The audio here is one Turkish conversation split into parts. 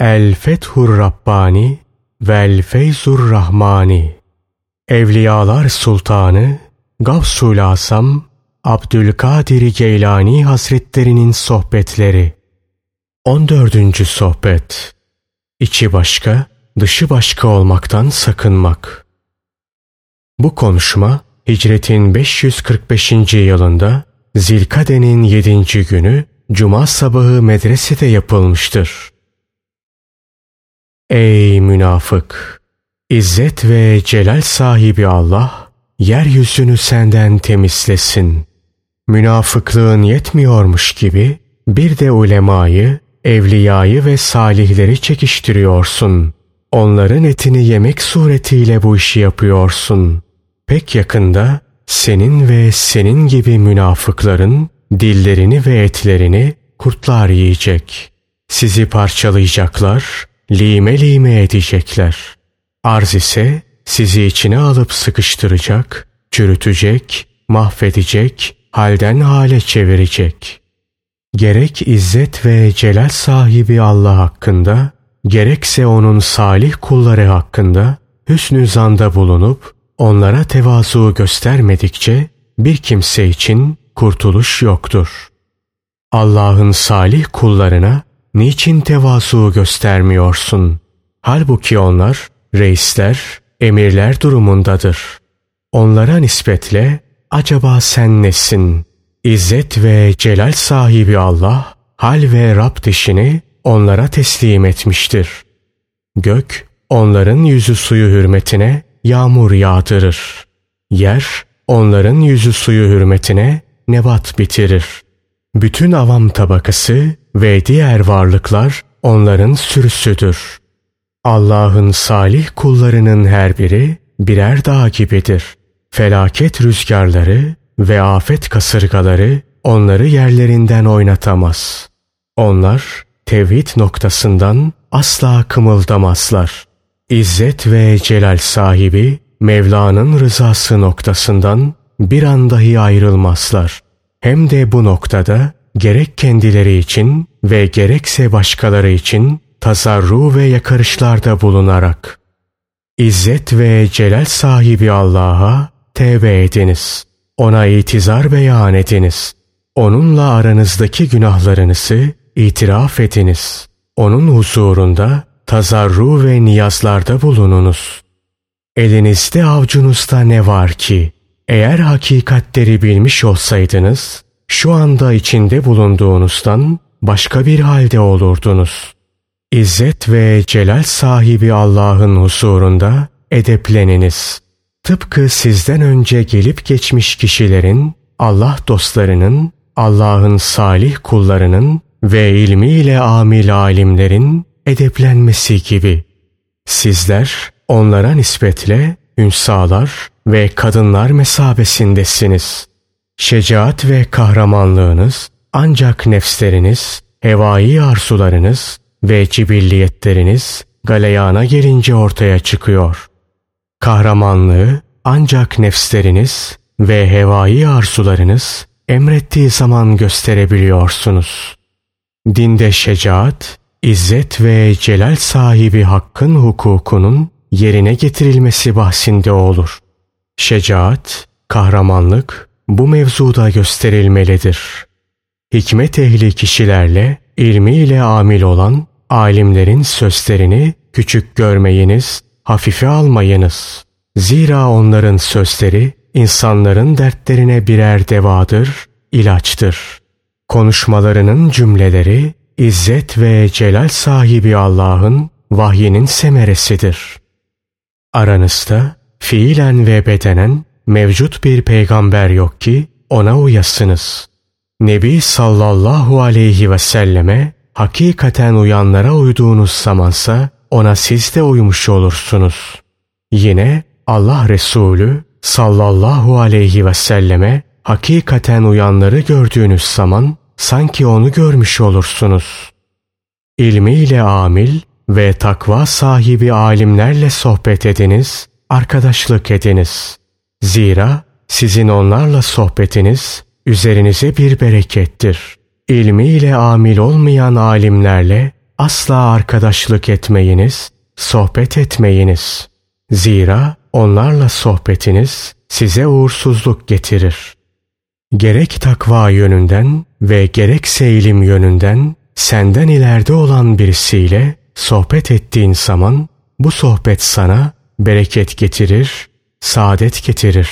El Fethur Rabbani Vel Feyzur Rahmani Evliyalar Sultanı Gavsul Asam Abdülkadir Geylani Hazretlerinin Sohbetleri 14. Sohbet İçi başka, dışı başka olmaktan sakınmak. Bu konuşma Hicretin 545. yılında Zilkade'nin 7. günü Cuma sabahı medresede yapılmıştır. Ey münafık! İzzet ve celal sahibi Allah, yeryüzünü senden temizlesin. Münafıklığın yetmiyormuş gibi, bir de ulemayı, evliyayı ve salihleri çekiştiriyorsun. Onların etini yemek suretiyle bu işi yapıyorsun. Pek yakında, senin ve senin gibi münafıkların, dillerini ve etlerini kurtlar yiyecek. Sizi parçalayacaklar, lime lime edecekler. Arz ise sizi içine alıp sıkıştıracak, çürütecek, mahvedecek, halden hale çevirecek. Gerek izzet ve celal sahibi Allah hakkında, gerekse onun salih kulları hakkında hüsnü zanda bulunup onlara tevazu göstermedikçe bir kimse için kurtuluş yoktur. Allah'ın salih kullarına niçin tevazu göstermiyorsun? Halbuki onlar reisler, emirler durumundadır. Onlara nispetle acaba sen nesin? İzzet ve celal sahibi Allah hal ve Rab dişini onlara teslim etmiştir. Gök onların yüzü suyu hürmetine yağmur yağdırır. Yer onların yüzü suyu hürmetine nebat bitirir. Bütün avam tabakası ve diğer varlıklar onların sürüsüdür. Allah'ın salih kullarının her biri birer dağ gibidir. Felaket rüzgarları ve afet kasırgaları onları yerlerinden oynatamaz. Onlar tevhid noktasından asla kımıldamazlar. İzzet ve celal sahibi Mevla'nın rızası noktasından bir an dahi ayrılmazlar. Hem de bu noktada gerek kendileri için ve gerekse başkaları için tasarru ve yakarışlarda bulunarak İzzet ve celal sahibi Allah'a tevbe ediniz. Ona itizar beyan ediniz. Onunla aranızdaki günahlarınızı itiraf ediniz. Onun huzurunda tazarru ve niyazlarda bulununuz. Elinizde avcunuzda ne var ki? Eğer hakikatleri bilmiş olsaydınız, şu anda içinde bulunduğunuzdan başka bir halde olurdunuz. İzzet ve celal sahibi Allah'ın huzurunda edepleniniz. Tıpkı sizden önce gelip geçmiş kişilerin, Allah dostlarının, Allah'ın salih kullarının ve ilmiyle amil alimlerin edeplenmesi gibi. Sizler onlara nispetle ünsalar ve kadınlar mesabesindesiniz. Şecaat ve kahramanlığınız ancak nefsleriniz, hevai arzularınız ve cibilliyetleriniz galeyana gelince ortaya çıkıyor. Kahramanlığı ancak nefsleriniz ve hevai arzularınız emrettiği zaman gösterebiliyorsunuz. Dinde şecaat, İzzet ve celal sahibi hakkın hukukunun yerine getirilmesi bahsinde olur. Şecaat, kahramanlık bu mevzuda gösterilmelidir. Hikmet ehli kişilerle ilmiyle amil olan alimlerin sözlerini küçük görmeyiniz, hafife almayınız. Zira onların sözleri insanların dertlerine birer devadır, ilaçtır. Konuşmalarının cümleleri İzzet ve celal sahibi Allah'ın vahyinin semeresidir. Aranızda fiilen ve bedenen mevcut bir peygamber yok ki ona uyasınız. Nebi sallallahu aleyhi ve selleme hakikaten uyanlara uyduğunuz zamansa ona siz de uymuş olursunuz. Yine Allah Resulü sallallahu aleyhi ve selleme hakikaten uyanları gördüğünüz zaman sanki onu görmüş olursunuz. İlmiyle amil ve takva sahibi alimlerle sohbet ediniz, arkadaşlık ediniz. Zira sizin onlarla sohbetiniz üzerinize bir berekettir. İlmiyle amil olmayan alimlerle asla arkadaşlık etmeyiniz, sohbet etmeyiniz. Zira onlarla sohbetiniz size uğursuzluk getirir. Gerek takva yönünden ve gerekse ilim yönünden senden ileride olan birisiyle sohbet ettiğin zaman bu sohbet sana bereket getirir, saadet getirir.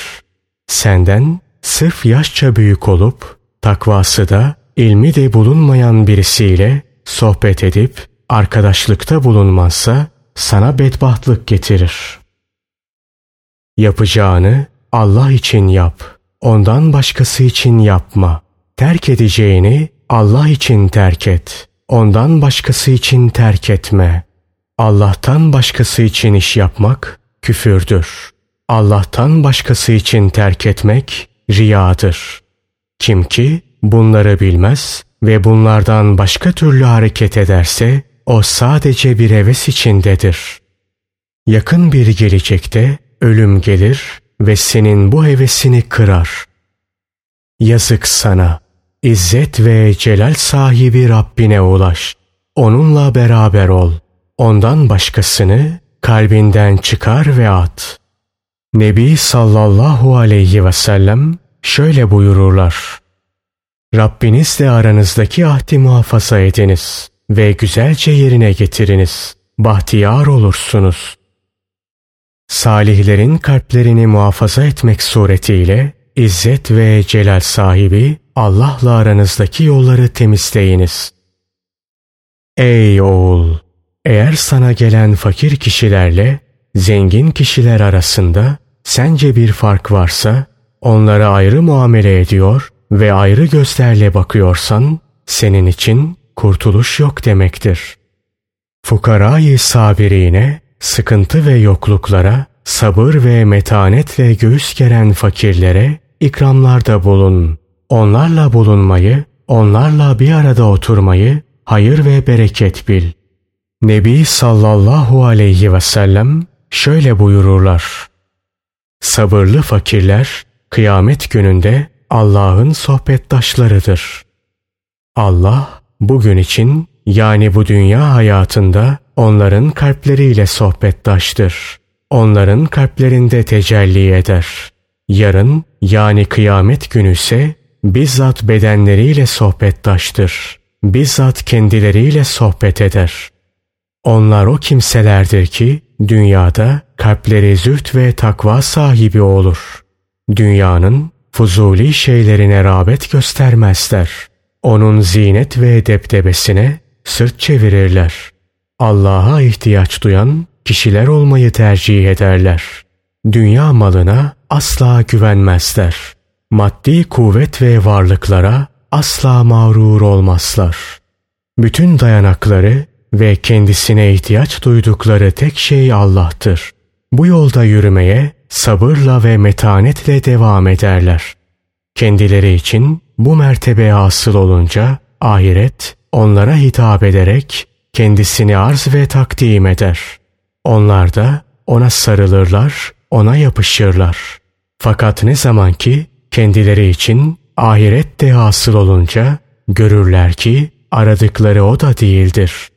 Senden sırf yaşça büyük olup takvası da ilmi de bulunmayan birisiyle sohbet edip arkadaşlıkta bulunmazsa sana bedbahtlık getirir. Yapacağını Allah için yap. Ondan başkası için yapma. Terk edeceğini Allah için terk et. Ondan başkası için terk etme. Allah'tan başkası için iş yapmak küfürdür. Allah'tan başkası için terk etmek riyadır. Kim ki bunları bilmez ve bunlardan başka türlü hareket ederse o sadece bir heves içindedir. Yakın bir gelecekte ölüm gelir ve senin bu hevesini kırar. Yazık sana. İzzet ve celal sahibi Rabbine ulaş. Onunla beraber ol. Ondan başkasını kalbinden çıkar ve at. Nebi sallallahu aleyhi ve sellem şöyle buyururlar. Rabbinizle aranızdaki ahdi muhafaza ediniz ve güzelce yerine getiriniz. Bahtiyar olursunuz. Salihlerin kalplerini muhafaza etmek suretiyle İzzet ve celal sahibi Allah'la aranızdaki yolları temizleyiniz. Ey oğul! Eğer sana gelen fakir kişilerle zengin kişiler arasında sence bir fark varsa onlara ayrı muamele ediyor ve ayrı gözlerle bakıyorsan senin için kurtuluş yok demektir. Fukarayı sabirine, sıkıntı ve yokluklara, sabır ve metanetle göğüs geren fakirlere ikramlarda bulun. Onlarla bulunmayı, onlarla bir arada oturmayı hayır ve bereket bil. Nebi sallallahu aleyhi ve sellem şöyle buyururlar. Sabırlı fakirler kıyamet gününde Allah'ın sohbettaşlarıdır. Allah bugün için yani bu dünya hayatında onların kalpleriyle sohbettaştır. Onların kalplerinde tecelli eder. Yarın yani kıyamet günü ise bizzat bedenleriyle sohbettaştır. Bizzat kendileriyle sohbet eder. Onlar o kimselerdir ki dünyada kalpleri züht ve takva sahibi olur. Dünyanın fuzuli şeylerine rağbet göstermezler. Onun zinet ve deptebesine sırt çevirirler. Allah'a ihtiyaç duyan kişiler olmayı tercih ederler. Dünya malına asla güvenmezler. Maddi kuvvet ve varlıklara asla mağrur olmazlar. Bütün dayanakları ve kendisine ihtiyaç duydukları tek şey Allah'tır. Bu yolda yürümeye sabırla ve metanetle devam ederler. Kendileri için bu mertebe asıl olunca ahiret onlara hitap ederek kendisini arz ve takdim eder. Onlar da ona sarılırlar, ona yapışırlar. Fakat ne zaman ki kendileri için ahiret de hasıl olunca görürler ki aradıkları o da değildir.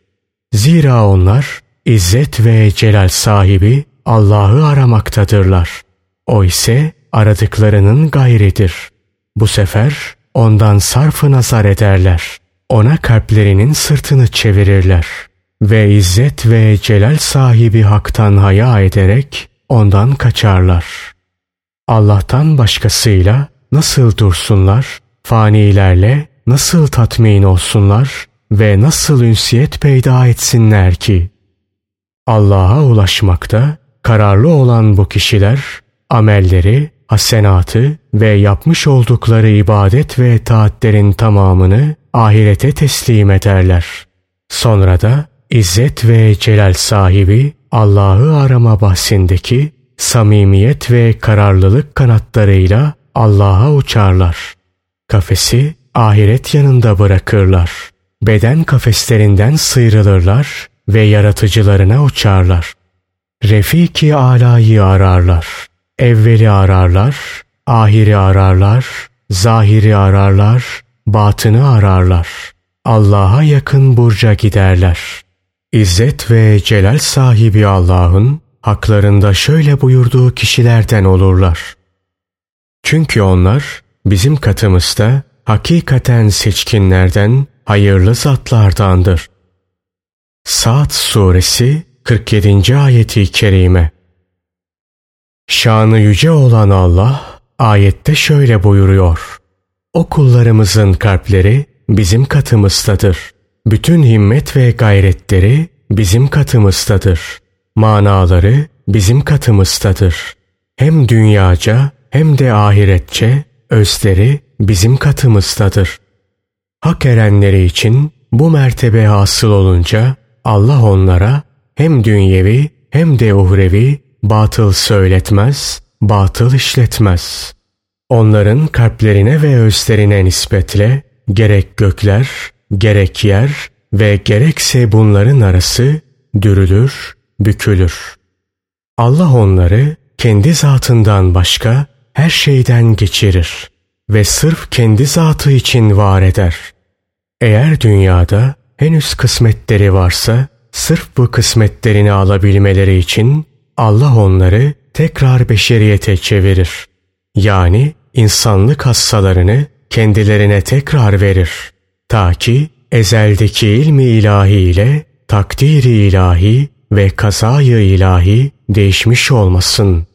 Zira onlar izzet ve celal sahibi Allah'ı aramaktadırlar. O ise aradıklarının gayridir. Bu sefer ondan sarfı nazar ederler. Ona kalplerinin sırtını çevirirler. Ve izzet ve celal sahibi haktan haya ederek ondan kaçarlar. Allah'tan başkasıyla nasıl dursunlar, fanilerle nasıl tatmin olsunlar ve nasıl ünsiyet peyda etsinler ki? Allah'a ulaşmakta kararlı olan bu kişiler amelleri, hasenatı ve yapmış oldukları ibadet ve taatlerin tamamını ahirete teslim ederler. Sonra da İzzet ve celal sahibi Allah'ı arama bahsindeki samimiyet ve kararlılık kanatlarıyla Allah'a uçarlar. Kafesi ahiret yanında bırakırlar. Beden kafeslerinden sıyrılırlar ve yaratıcılarına uçarlar. Refiki alayı ararlar. Evveli ararlar, ahiri ararlar, zahiri ararlar, batını ararlar. Allah'a yakın burca giderler. İzzet ve celal sahibi Allah'ın haklarında şöyle buyurduğu kişilerden olurlar. Çünkü onlar bizim katımızda hakikaten seçkinlerden, hayırlı zatlardandır. Saat suresi 47. ayeti kerime Şanı yüce olan Allah ayette şöyle buyuruyor. O kullarımızın kalpleri bizim katımızdadır. Bütün himmet ve gayretleri bizim katımızdadır. Manaları bizim katımızdadır. Hem dünyaca hem de ahiretçe özleri bizim katımızdadır. Hak erenleri için bu mertebe hasıl olunca Allah onlara hem dünyevi hem de uhrevi batıl söyletmez, batıl işletmez. Onların kalplerine ve özlerine nispetle gerek gökler, gerek yer ve gerekse bunların arası dürülür, bükülür. Allah onları kendi zatından başka her şeyden geçirir ve sırf kendi zatı için var eder. Eğer dünyada henüz kısmetleri varsa sırf bu kısmetlerini alabilmeleri için Allah onları tekrar beşeriyete çevirir. Yani insanlık hassalarını kendilerine tekrar verir. Ta ki ezeldeki ilmi ilahi ile takdiri ilahi ve kazayı ilahi değişmiş olmasın.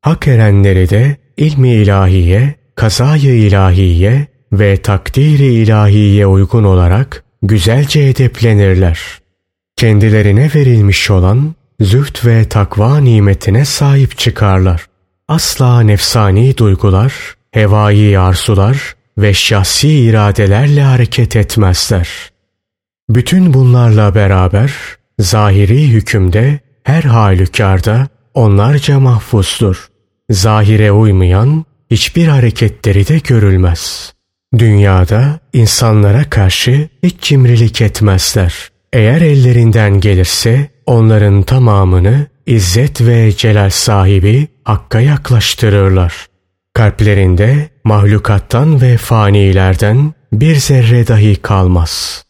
Hak erenleri de ilmi ilahiye, kazayı ilahiye ve takdiri ilahiye uygun olarak güzelce edeplenirler. Kendilerine verilmiş olan züht ve takva nimetine sahip çıkarlar. Asla nefsani duygular, hevai arzular ve şahsi iradelerle hareket etmezler. Bütün bunlarla beraber zahiri hükümde her halükarda onlarca mahfuzdur. Zahire uymayan hiçbir hareketleri de görülmez. Dünyada insanlara karşı hiç cimrilik etmezler. Eğer ellerinden gelirse onların tamamını izzet ve celal sahibi Hakk'a yaklaştırırlar. Kalplerinde mahlukattan ve fanilerden bir zerre dahi kalmaz.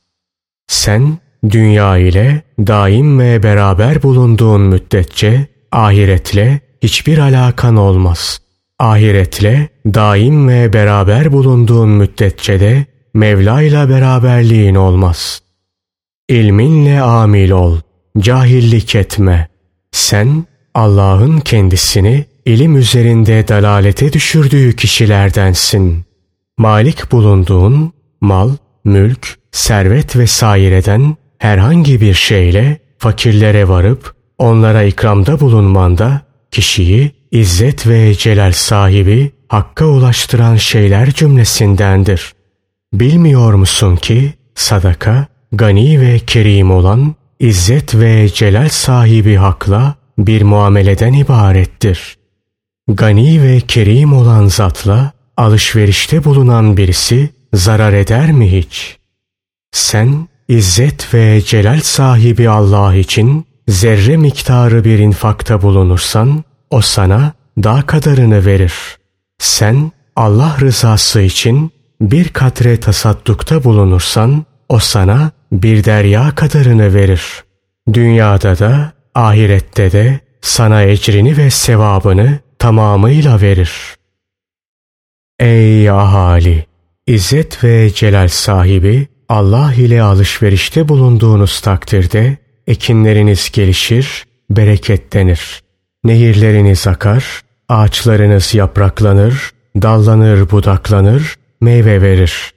Sen dünya ile daim ve beraber bulunduğun müddetçe ahiretle hiçbir alakan olmaz. Ahiretle daim ve beraber bulunduğun müddetçe de Mevla ile beraberliğin olmaz. İlminle amil ol, cahillik etme. Sen Allah'ın kendisini ilim üzerinde dalalete düşürdüğü kişilerdensin. Malik bulunduğun mal, mülk, servet vesaireden herhangi bir şeyle fakirlere varıp onlara ikramda bulunmanda kişiyi izzet ve celal sahibi hakka ulaştıran şeyler cümlesindendir. Bilmiyor musun ki sadaka gani ve kerim olan izzet ve celal sahibi hakla bir muameleden ibarettir. Gani ve kerim olan zatla alışverişte bulunan birisi zarar eder mi hiç? Sen İzzet ve celal sahibi Allah için zerre miktarı bir infakta bulunursan o sana daha kadarını verir. Sen Allah rızası için bir katre tasaddukta bulunursan o sana bir derya kadarını verir. Dünyada da ahirette de sana ecrini ve sevabını tamamıyla verir. Ey ahali! İzzet ve celal sahibi Allah ile alışverişte bulunduğunuz takdirde ekinleriniz gelişir, bereketlenir. Nehirleriniz akar, ağaçlarınız yapraklanır, dallanır budaklanır, meyve verir.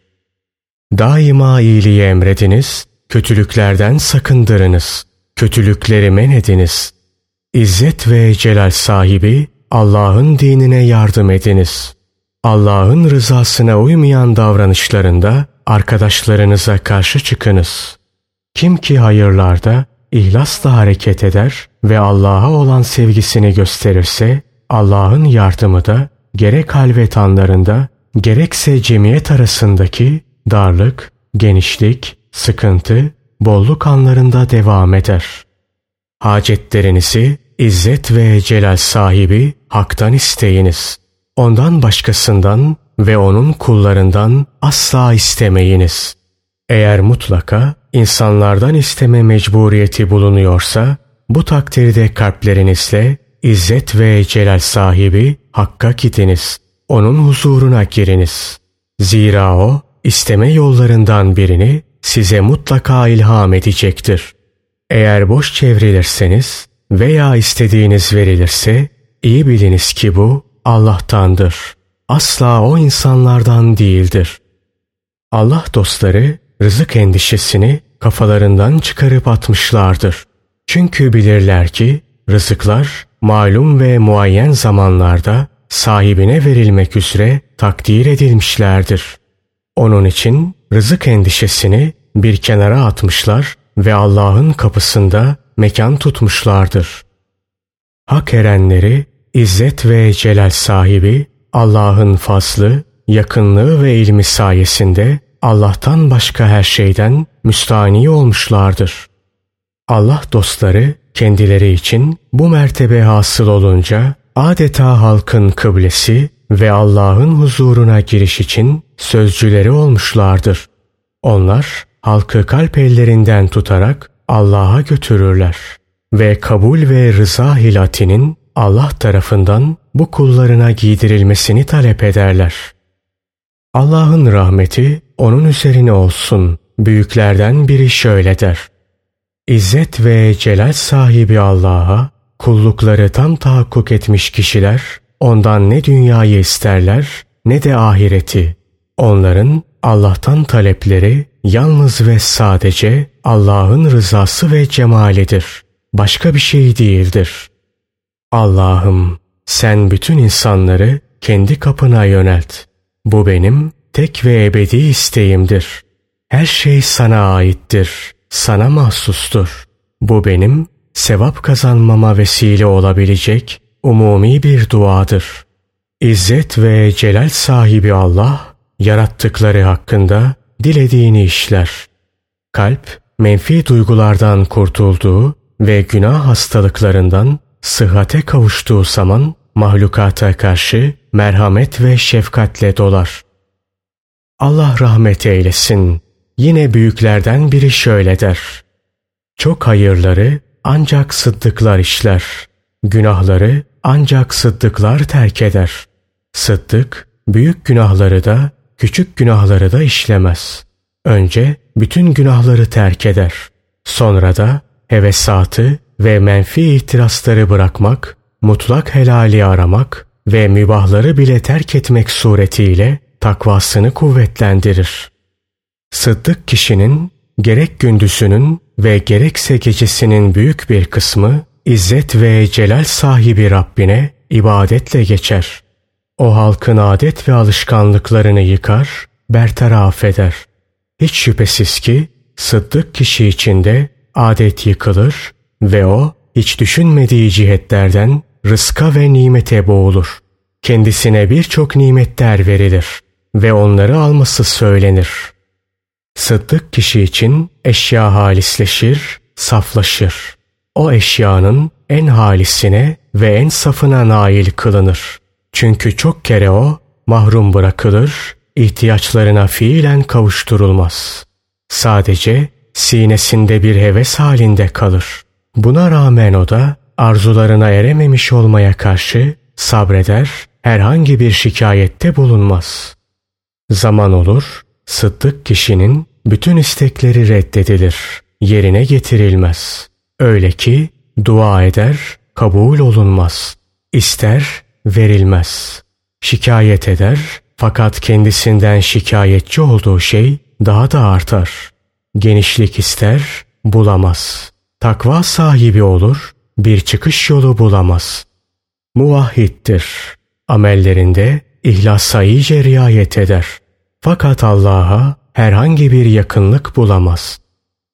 Daima iyiliği emrediniz, kötülüklerden sakındırınız, kötülükleri men ediniz. İzzet ve celal sahibi Allah'ın dinine yardım ediniz. Allah'ın rızasına uymayan davranışlarında arkadaşlarınıza karşı çıkınız. Kim ki hayırlarda ihlasla hareket eder ve Allah'a olan sevgisini gösterirse Allah'ın yardımı da gerek halvet anlarında gerekse cemiyet arasındaki darlık, genişlik, sıkıntı, bolluk anlarında devam eder. Hacetlerinizi izzet ve celal sahibi haktan isteyiniz. Ondan başkasından ve onun kullarından asla istemeyiniz. Eğer mutlaka insanlardan isteme mecburiyeti bulunuyorsa bu takdirde kalplerinizle İzzet ve celal sahibi Hakk'a gidiniz. Onun huzuruna giriniz. Zira o isteme yollarından birini size mutlaka ilham edecektir. Eğer boş çevrilirseniz veya istediğiniz verilirse iyi biliniz ki bu Allah'tandır. Asla o insanlardan değildir. Allah dostları rızık endişesini kafalarından çıkarıp atmışlardır. Çünkü bilirler ki rızıklar malum ve muayyen zamanlarda sahibine verilmek üzere takdir edilmişlerdir. Onun için rızık endişesini bir kenara atmışlar ve Allah'ın kapısında mekan tutmuşlardır. Hak erenleri İzzet ve celal sahibi Allah'ın fazlı, yakınlığı ve ilmi sayesinde Allah'tan başka her şeyden müstani olmuşlardır. Allah dostları kendileri için bu mertebe hasıl olunca adeta halkın kıblesi ve Allah'ın huzuruna giriş için sözcüleri olmuşlardır. Onlar halkı kalp ellerinden tutarak Allah'a götürürler ve kabul ve rıza hilatinin Allah tarafından bu kullarına giydirilmesini talep ederler. Allah'ın rahmeti onun üzerine olsun. Büyüklerden biri şöyle der. İzzet ve celal sahibi Allah'a kullukları tam tahakkuk etmiş kişiler ondan ne dünyayı isterler ne de ahireti. Onların Allah'tan talepleri yalnız ve sadece Allah'ın rızası ve cemalidir. Başka bir şey değildir. Allah'ım sen bütün insanları kendi kapına yönelt. Bu benim tek ve ebedi isteğimdir. Her şey sana aittir, sana mahsustur. Bu benim sevap kazanmama vesile olabilecek umumi bir duadır. İzzet ve celal sahibi Allah, yarattıkları hakkında dilediğini işler. Kalp, menfi duygulardan kurtulduğu ve günah hastalıklarından sıhhate kavuştuğu zaman mahlukata karşı merhamet ve şefkatle dolar. Allah rahmet eylesin. Yine büyüklerden biri şöyle der. Çok hayırları ancak sıddıklar işler. Günahları ancak sıddıklar terk eder. Sıddık büyük günahları da küçük günahları da işlemez. Önce bütün günahları terk eder. Sonra da hevesatı ve menfi ihtirasları bırakmak, mutlak helali aramak ve mübahları bile terk etmek suretiyle takvasını kuvvetlendirir. Sıddık kişinin gerek gündüzünün ve gerekse gecesinin büyük bir kısmı İzzet ve celal sahibi Rabbine ibadetle geçer. O halkın adet ve alışkanlıklarını yıkar, bertaraf eder. Hiç şüphesiz ki sıddık kişi içinde adet yıkılır ve o hiç düşünmediği cihetlerden rızka ve nimete boğulur. Kendisine birçok nimetler verilir ve onları alması söylenir. Sıddık kişi için eşya halisleşir, saflaşır. O eşyanın en halisine ve en safına nail kılınır. Çünkü çok kere o mahrum bırakılır, ihtiyaçlarına fiilen kavuşturulmaz. Sadece sinesinde bir heves halinde kalır. Buna rağmen o da arzularına erememiş olmaya karşı sabreder, herhangi bir şikayette bulunmaz. Zaman olur, sıddık kişinin bütün istekleri reddedilir, yerine getirilmez. Öyle ki dua eder, kabul olunmaz. İster, verilmez. Şikayet eder, fakat kendisinden şikayetçi olduğu şey daha da artar. Genişlik ister, bulamaz. Takva sahibi olur, bir çıkış yolu bulamaz. Muvahhiddir. Amellerinde ihlasa iyice riayet eder. Fakat Allah'a herhangi bir yakınlık bulamaz.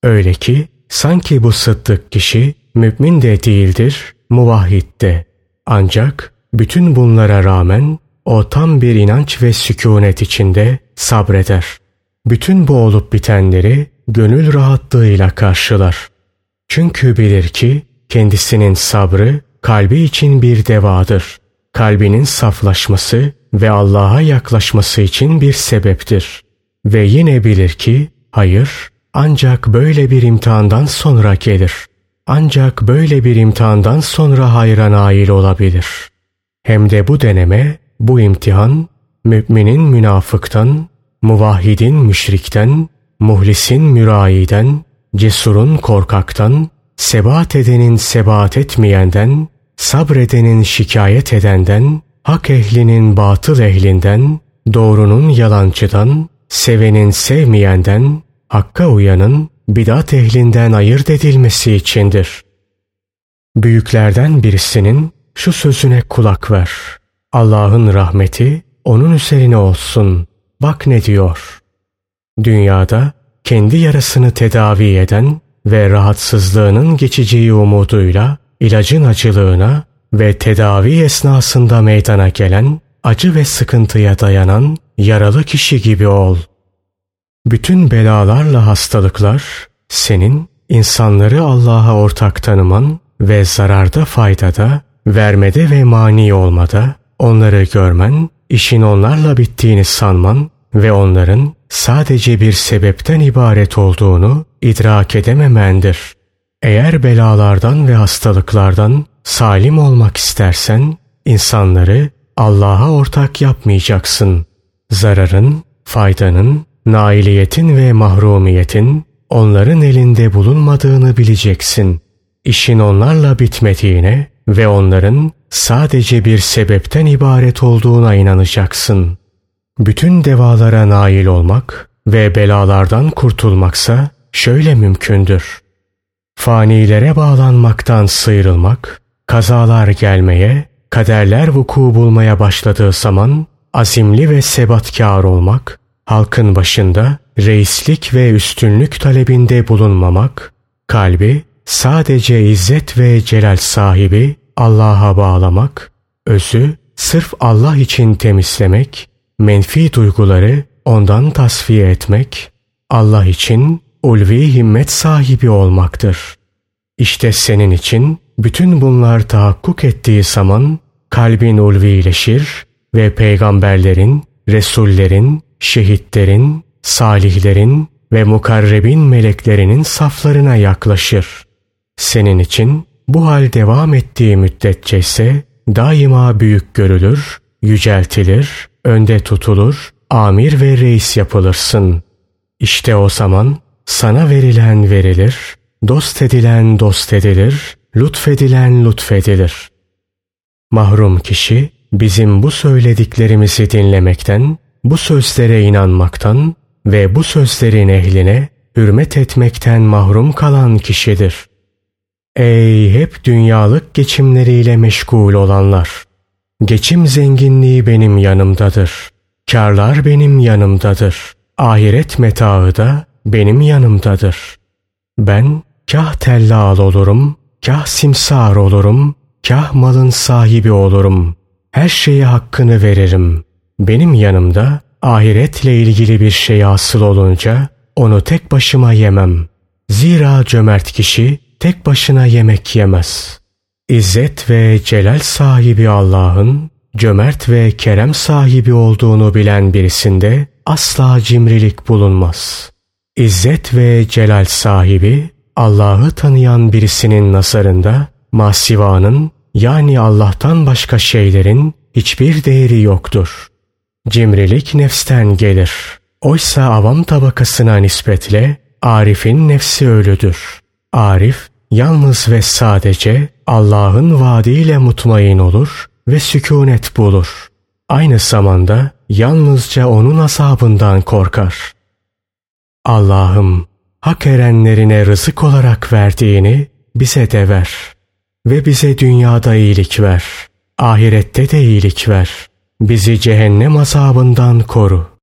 Öyle ki sanki bu sıddık kişi mümin de değildir, muvahhid de. Ancak bütün bunlara rağmen o tam bir inanç ve sükunet içinde sabreder. Bütün bu olup bitenleri gönül rahatlığıyla karşılar. Çünkü bilir ki kendisinin sabrı kalbi için bir devadır. Kalbinin saflaşması ve Allah'a yaklaşması için bir sebeptir. Ve yine bilir ki hayır ancak böyle bir imtihandan sonra gelir. Ancak böyle bir imtihandan sonra hayra nail olabilir. Hem de bu deneme, bu imtihan, müminin münafıktan, muvahhidin müşrikten, muhlisin mürayiden, cesurun korkaktan, sebat edenin sebat etmeyenden, sabredenin şikayet edenden, hak ehlinin batıl ehlinden, doğrunun yalancıdan, sevenin sevmeyenden, hakka uyanın bidat ehlinden ayırt edilmesi içindir. Büyüklerden birisinin şu sözüne kulak ver. Allah'ın rahmeti onun üzerine olsun. Bak ne diyor. Dünyada kendi yarasını tedavi eden ve rahatsızlığının geçeceği umuduyla ilacın acılığına ve tedavi esnasında meydana gelen acı ve sıkıntıya dayanan yaralı kişi gibi ol. Bütün belalarla hastalıklar senin insanları Allah'a ortak tanıman ve zararda faydada, vermede ve mani olmada onları görmen, işin onlarla bittiğini sanman ve onların sadece bir sebepten ibaret olduğunu idrak edememendir. Eğer belalardan ve hastalıklardan salim olmak istersen insanları Allah'a ortak yapmayacaksın. Zararın, faydanın, nailiyetin ve mahrumiyetin onların elinde bulunmadığını bileceksin. İşin onlarla bitmediğine ve onların sadece bir sebepten ibaret olduğuna inanacaksın. Bütün devalara nail olmak ve belalardan kurtulmaksa şöyle mümkündür. Fanilere bağlanmaktan sıyrılmak, kazalar gelmeye, kaderler vuku bulmaya başladığı zaman azimli ve sebatkar olmak, halkın başında reislik ve üstünlük talebinde bulunmamak, kalbi sadece izzet ve celal sahibi Allah'a bağlamak, özü sırf Allah için temizlemek, menfi duyguları ondan tasfiye etmek, Allah için ulvi himmet sahibi olmaktır. İşte senin için bütün bunlar tahakkuk ettiği zaman kalbin ulvileşir ve peygamberlerin, resullerin, şehitlerin, salihlerin ve mukarrebin meleklerinin saflarına yaklaşır. Senin için bu hal devam ettiği müddetçe ise daima büyük görülür, yüceltilir, önde tutulur, amir ve reis yapılırsın. İşte o zaman sana verilen verilir, dost edilen dost edilir, lütfedilen lütfedilir. Mahrum kişi bizim bu söylediklerimizi dinlemekten, bu sözlere inanmaktan ve bu sözlerin ehline hürmet etmekten mahrum kalan kişidir. Ey hep dünyalık geçimleriyle meşgul olanlar! Geçim zenginliği benim yanımdadır. Karlar benim yanımdadır. Ahiret metaı da benim yanımdadır. Ben kah tellal olurum, kah simsar olurum, kah malın sahibi olurum. Her şeye hakkını veririm. Benim yanımda ahiretle ilgili bir şey asıl olunca onu tek başıma yemem. Zira cömert kişi tek başına yemek yemez. İzzet ve celal sahibi Allah'ın cömert ve kerem sahibi olduğunu bilen birisinde asla cimrilik bulunmaz. İzzet ve celal sahibi Allah'ı tanıyan birisinin nazarında masivanın yani Allah'tan başka şeylerin hiçbir değeri yoktur. Cimrilik nefsten gelir. Oysa avam tabakasına nispetle Arif'in nefsi ölüdür. Arif yalnız ve sadece Allah'ın vaadiyle mutmain olur ve sükunet bulur. Aynı zamanda yalnızca onun azabından korkar. Allah'ım hak erenlerine rızık olarak verdiğini bize de ver ve bize dünyada iyilik ver, ahirette de iyilik ver. Bizi cehennem azabından koru.